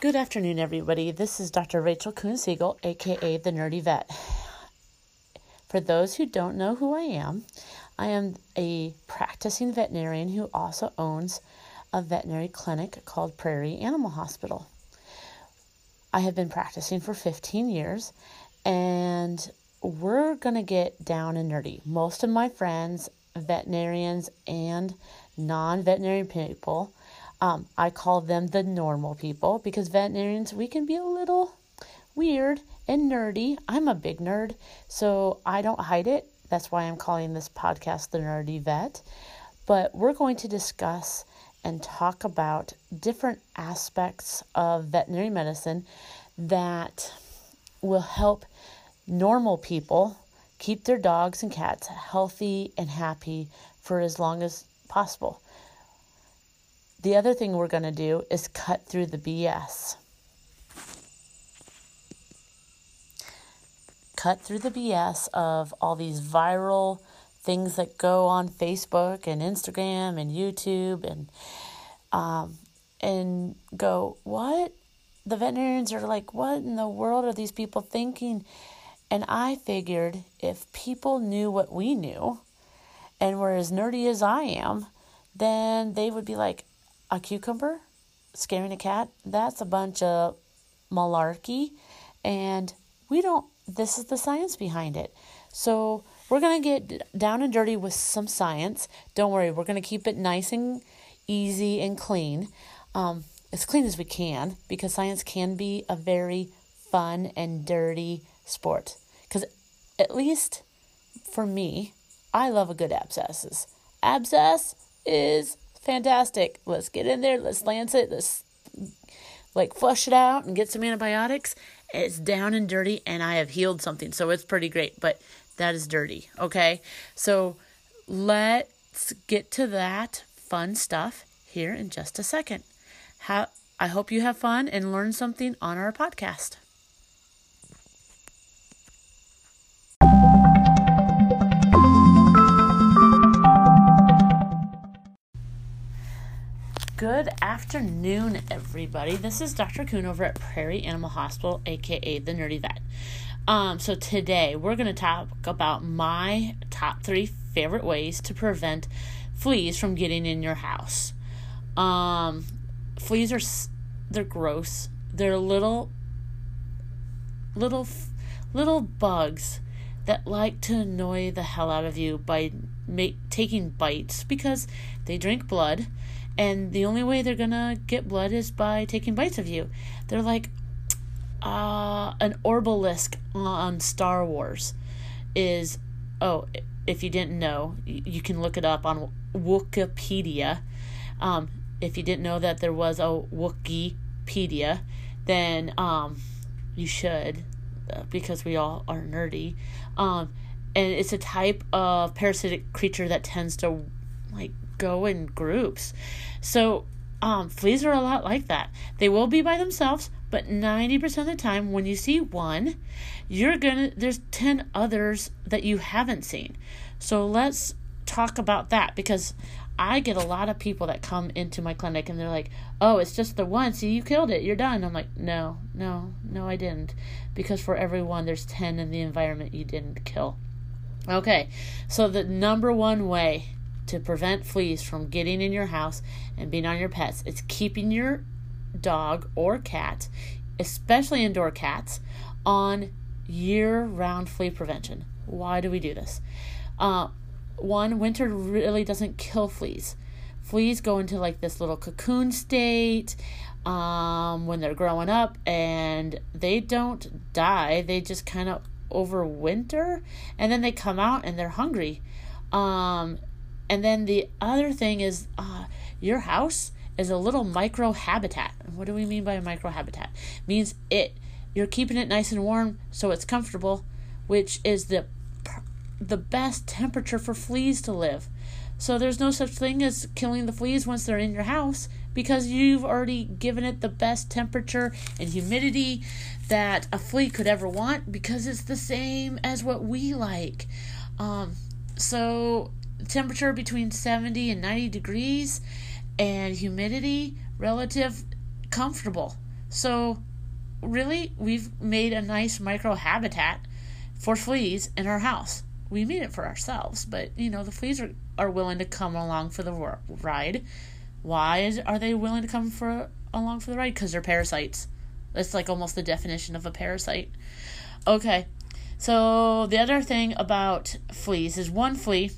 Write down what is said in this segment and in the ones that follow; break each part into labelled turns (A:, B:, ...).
A: Good afternoon, everybody. This is Dr. Rachel Kuhn Siegel, aka the Nerdy Vet. For those who don't know who I am, I am a practicing veterinarian who also owns a veterinary clinic called Prairie Animal Hospital. I have been practicing for 15 years and we're going to get down and nerdy. Most of my friends, veterinarians and non veterinary people, um, I call them the normal people because veterinarians, we can be a little weird and nerdy. I'm a big nerd, so I don't hide it. That's why I'm calling this podcast The Nerdy Vet. But we're going to discuss and talk about different aspects of veterinary medicine that will help normal people keep their dogs and cats healthy and happy for as long as possible. The other thing we're going to do is cut through the BS. Cut through the BS of all these viral things that go on Facebook and Instagram and YouTube and um, and go, what? The veterinarians are like, what in the world are these people thinking? And I figured if people knew what we knew and were as nerdy as I am, then they would be like, a cucumber scaring a cat, that's a bunch of malarkey. And we don't, this is the science behind it. So we're going to get down and dirty with some science. Don't worry, we're going to keep it nice and easy and clean. Um, as clean as we can because science can be a very fun and dirty sport. Because at least for me, I love a good abscesses. Abscess is fantastic. Let's get in there. Let's lance it. Let's like flush it out and get some antibiotics. It's down and dirty, and I have healed something, so it's pretty great. But that is dirty. Okay, so let's get to that fun stuff here in just a second. How I hope you have fun and learn something on our podcast. Good afternoon, everybody. This is Dr. Kuhn over at Prairie Animal Hospital, aka the Nerdy Vet. Um, so today we're going to talk about my top three favorite ways to prevent fleas from getting in your house. Um, fleas are they're gross. They're little, little, little bugs that like to annoy the hell out of you by make, taking bites because they drink blood and the only way they're gonna get blood is by taking bites of you. They're like uh, an orbalisk on Star Wars is oh if you didn't know you can look it up on Wookieepedia. Um, if you didn't know that there was a Wookieepedia, then um, you should uh, because we all are nerdy. Um, and it's a type of parasitic creature that tends to like go in groups. So, um, fleas are a lot like that. They will be by themselves, but 90% of the time when you see one, you're going to there's 10 others that you haven't seen. So, let's talk about that because I get a lot of people that come into my clinic and they're like, "Oh, it's just the one. See, you killed it. You're done." I'm like, "No, no, no, I didn't." Because for every one, there's 10 in the environment you didn't kill. Okay. So the number one way to prevent fleas from getting in your house and being on your pets. It's keeping your dog or cat, especially indoor cats, on year round flea prevention. Why do we do this? Uh, one, winter really doesn't kill fleas. Fleas go into like this little cocoon state um, when they're growing up and they don't die. They just kind of overwinter and then they come out and they're hungry. Um, and then the other thing is uh, your house is a little micro habitat. What do we mean by a micro habitat? Means it you're keeping it nice and warm so it's comfortable, which is the the best temperature for fleas to live. So there's no such thing as killing the fleas once they're in your house because you've already given it the best temperature and humidity that a flea could ever want because it's the same as what we like. Um, so temperature between 70 and 90 degrees and humidity relative comfortable. So, really, we've made a nice micro habitat for fleas in our house. We made it for ourselves, but you know, the fleas are, are willing to come along for the ride. Why is, are they willing to come for along for the ride? Because they're parasites. That's like almost the definition of a parasite. Okay, so the other thing about fleas is one flea,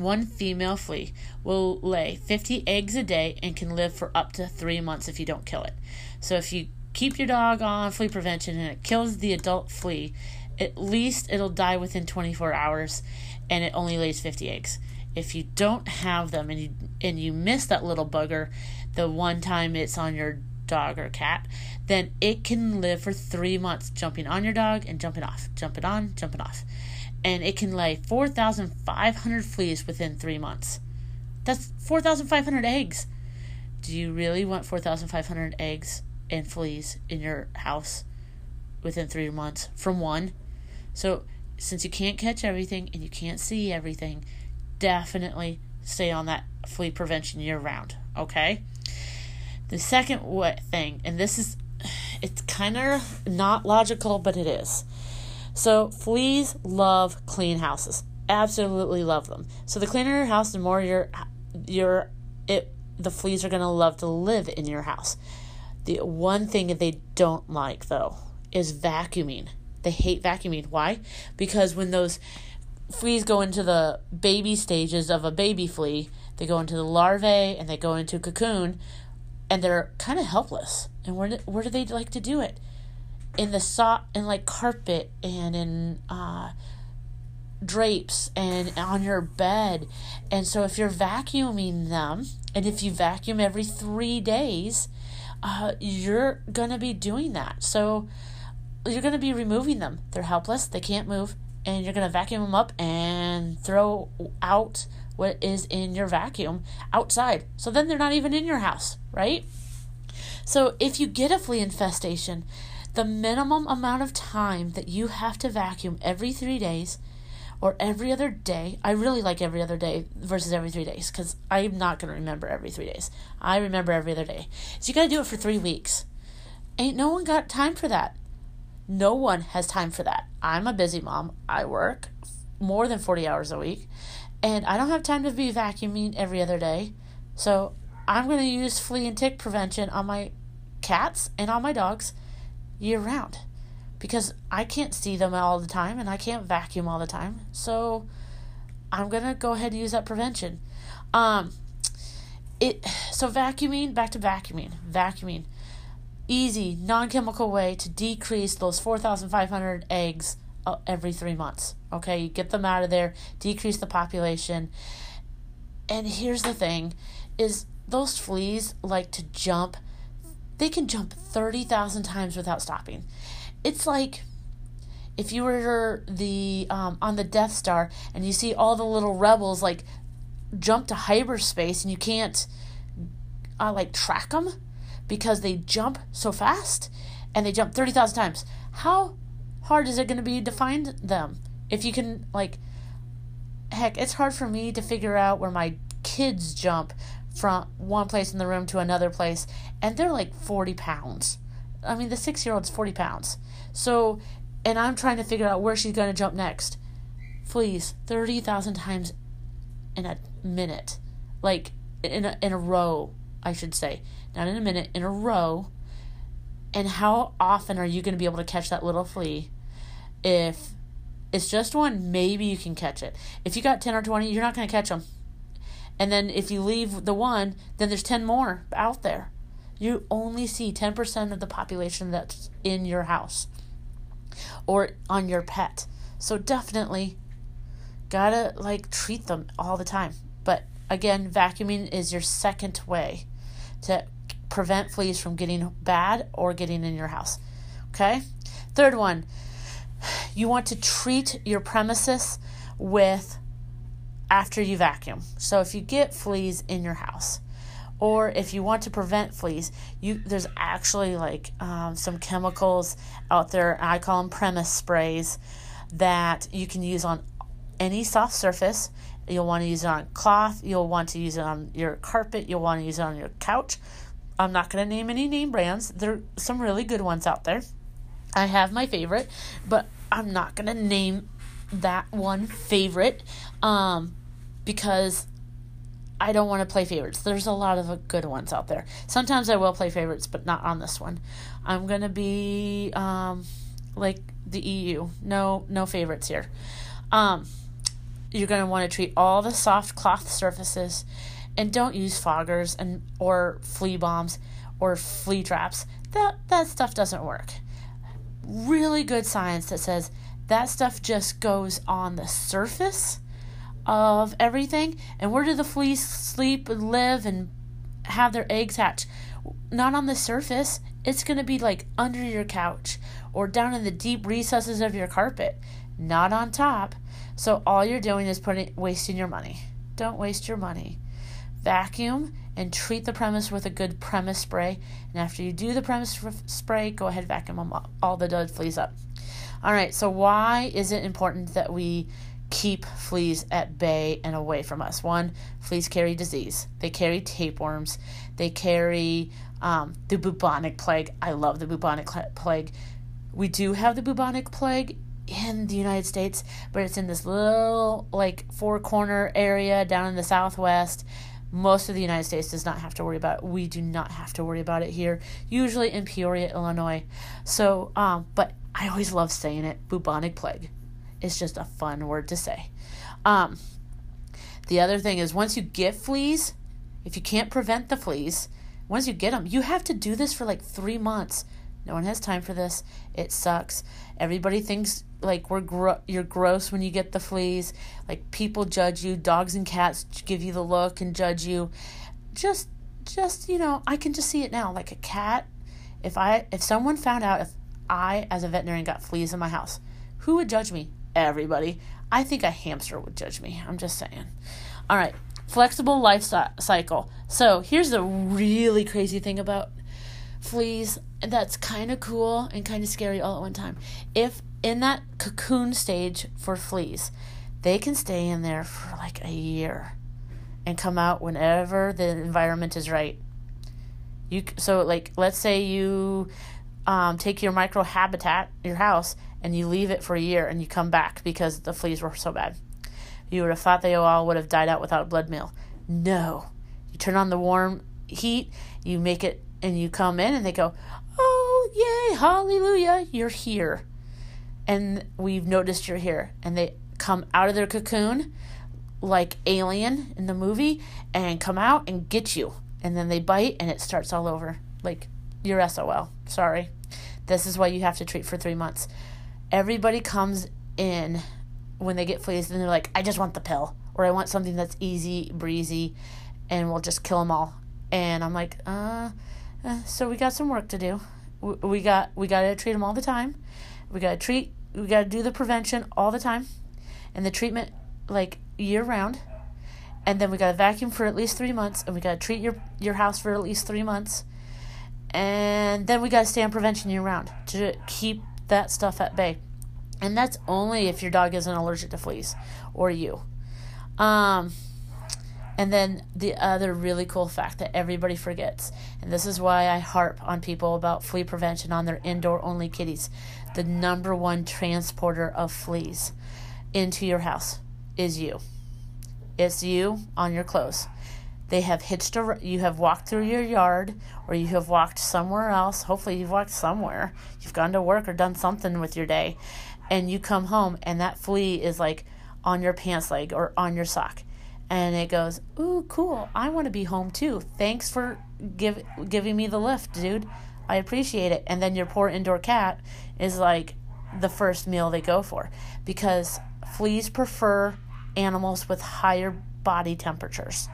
A: one female flea, will lay 50 eggs a day and can live for up to three months if you don't kill it. So if you keep your dog on flea prevention and it kills the adult flea, at least it'll die within 24 hours and it only lays 50 eggs. If you don't have them and you and you miss that little bugger the one time it's on your dog or cat, then it can live for 3 months jumping on your dog and jumping off, jumping on, jumping off. And it can lay 4,500 fleas within 3 months. That's 4,500 eggs. Do you really want 4,500 eggs and fleas in your house within 3 months from one? So, since you can't catch everything and you can't see everything, definitely stay on that flea prevention year round, okay? The second thing, and this is it's kind of not logical, but it is. So, fleas love clean houses. Absolutely love them. So, the cleaner your house, the more your your it the fleas are going to love to live in your house. The one thing that they don't like though is vacuuming. They hate vacuuming. Why? Because when those fleas go into the baby stages of a baby flea, they go into the larvae and they go into cocoon and they're kind of helpless. And where where do they like to do it? In the soft in like carpet and in uh, drapes and on your bed. And so if you're vacuuming them, and if you vacuum every three days, uh, you're gonna be doing that. So you're to be removing them. They're helpless, they can't move, and you're to vacuum them up and throw out what is in your vacuum outside. So then they're not even in your house, right? So if you get a flea infestation, the minimum amount of time that you have to vacuum every three days or every other day. I really like every other day versus every three days because I'm not going to remember every three days. I remember every other day. So you got to do it for three weeks. Ain't no one got time for that. No one has time for that. I'm a busy mom. I work more than 40 hours a week, and I don't have time to be vacuuming every other day. So I'm going to use flea and tick prevention on my cats and on my dogs year round because I can't see them all the time and I can't vacuum all the time. So I'm going to go ahead and use that prevention. Um it so vacuuming back to vacuuming. Vacuuming easy, non chemical way to decrease those 4,500 eggs uh, every three months. Okay, you get them out of there, decrease the population. And here's the thing is those fleas like to jump. They can jump 30,000 times without stopping. It's like if you were the um, on the Death Star and you see all the little rebels like jump to hyperspace and you can't uh, like track them because they jump so fast and they jump 30,000 times. How hard is it going to be to find them? If you can, like, heck, it's hard for me to figure out where my kids jump from one place in the room to another place, and they're like 40 pounds. I mean, the six year old's 40 pounds. So, and I'm trying to figure out where she's going to jump next. Fleas 30,000 times in a minute. Like, in a, in a row, I should say not in a minute, in a row. And how often are you going to be able to catch that little flea? If it's just one, maybe you can catch it. If you got 10 or 20, you're not going to catch them. And then if you leave the one, then there's 10 more out there. You only see 10% of the population that's in your house or on your pet. So definitely gotta like treat them all the time. But again, vacuuming is your second way to prevent fleas from getting bad or getting in your house. Okay? Third one, you want to treat your premises with after you vacuum. So if you get fleas in your house, or if you want to prevent fleas, you there's actually like um, some chemicals out there. I call them premise sprays that you can use on any soft surface. You'll want to use it on cloth. You'll want to use it on your carpet. You'll want to use it on your couch I'm not going to name any name brands. There are some really good ones out there. I have my favorite, but I'm not going to name that one favorite um, because I don't want to play favorites. There's a lot of good ones out there. Sometimes I will play favorites, but not on this one. I'm gonna be um, like the EU. No, no favorites here. Um, you're gonna want to treat all the soft cloth surfaces, and don't use foggers and or flea bombs or flea traps. That that stuff doesn't work. Really good science that says that stuff just goes on the surface of everything. And where do the fleas sleep and live and have their eggs hatch? Not on the surface. It's going to be like under your couch or down in the deep recesses of your carpet, not on top. So all you're doing is putting wasting your money. Don't waste your money. Vacuum and treat the premise with a good premise spray. And after you do the premise spray, go ahead vacuum all the dead fleas up. All right, so why is it important that we keep fleas at bay and away from us. One, fleas carry disease. They carry tapeworms. They carry um, the bubonic plague. I love the bubonic plague. We do have the bubonic plague in the United States, but it's in this little like four corner area down in the southwest. Most of the United States does not have to worry about it. We do not have to worry about it here, usually in Peoria, Illinois. So, um, but I always love saying it bubonic plague it's just a fun word to say. Um, the other thing is once you get fleas, if you can't prevent the fleas, once you get them, you have to do this for like three months. No one has time for this. It sucks. Everybody thinks like we're gro- you're gross when you get the fleas. Like people judge you. Dogs and cats give you the look and judge you. Just just you know, I can just see it now. Like a cat. If I if someone found out if I as a veterinarian got fleas in my house, who would judge me? Everybody. I think a hamster would judge me. I'm just saying. All right, flexible life cycle. So here's the really crazy thing about fleas and that's kind of cool and kind of scary all at one time. If in that cocoon stage for fleas, they can stay in there for like a year and come out whenever the environment is right. You so like let's say you um, take your micro habitat, your house, and you leave it for a year and you come back because the fleas were so bad. You would have thought they all would have died out without blood meal. No. You turn on the warm heat, you make it, and you come in and they go, Oh, yay, hallelujah, you're here. And we've noticed you're here. And they come out of their cocoon like Alien in the movie and come out and get you. And then they bite and it starts all over. Like, you're SOL. Sorry. This is why you have to treat for three months everybody comes in when they get fleas and they're like, I just want the pill, or I want something that's easy, breezy, and we'll just kill them all. And I'm like, uh, uh so we got some work to do. We got we got to treat them all the time. We got to treat. We got to do the prevention all the time, and the treatment like year round. And then we got to vacuum for at least three months, and we got to treat your your house for at least three months, and then we got to stay on prevention year round to keep that stuff at bay. And that's only if your dog isn't allergic to fleas or you. Um, and then the other really cool fact that everybody forgets, and this is why I harp on people about flea prevention on their indoor only kitties. The number one transporter of fleas into your house is you. It's you on your clothes. They have hitched a, you have walked through your yard or you have walked somewhere else. Hopefully, you've walked somewhere. You've gone to work or done something with your day. And you come home and that flea is like on your pants leg or on your sock. And it goes, Ooh, cool. I want to be home too. Thanks for give, giving me the lift, dude. I appreciate it. And then your poor indoor cat is like the first meal they go for because fleas prefer animals with higher body temperatures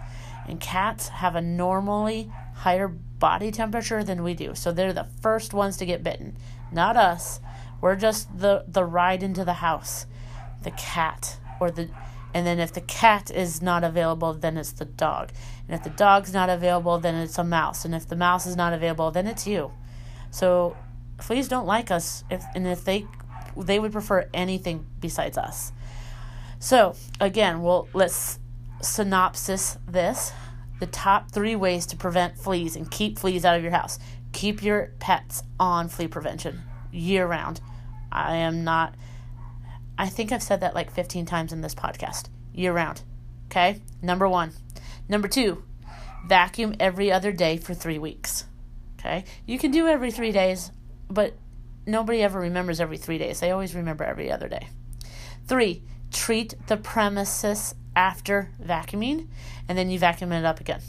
A: and cats have a normally higher body temperature than we do. So they're the first ones to get bitten, not us. We're just the the ride into the house. The cat or the and then if the cat is not available, then it's the dog. And if the dog's not available, then it's a mouse. And if the mouse is not available, then it's you. So fleas don't like us if and if they they would prefer anything besides us. So again, well let's synopsis this. the top three ways to prevent fleas and keep fleas out of your house. Keep your pets on flea prevention year round. I am not, I think I've said that like 15 times in this podcast, year round. Okay, number one. Number two, vacuum every other day for three weeks. Okay, you can do every three days, but nobody ever remembers every three days. They always remember every other day. Three, treat the premises after vacuuming, and then you vacuum it up again.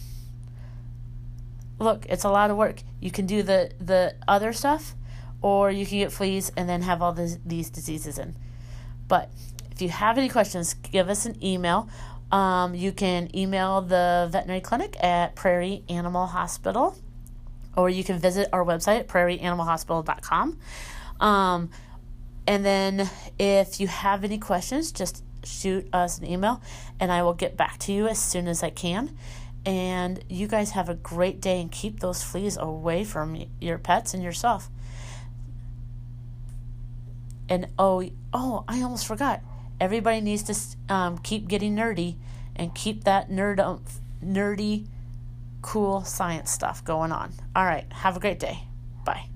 A: Look, it's a lot of work. You can do the the other stuff, or you can get fleas and then have all this, these diseases in. But if you have any questions, give us an email. Um, you can email the veterinary clinic at Prairie Animal Hospital, or you can visit our website at prairieanimalhospital.com. Um, and then if you have any questions, just shoot us an email and I will get back to you as soon as I can. And you guys have a great day and keep those fleas away from your pets and yourself. And oh, oh, I almost forgot. Everybody needs to um, keep getting nerdy and keep that nerd, um, nerdy, cool science stuff going on. All right, have a great day. Bye.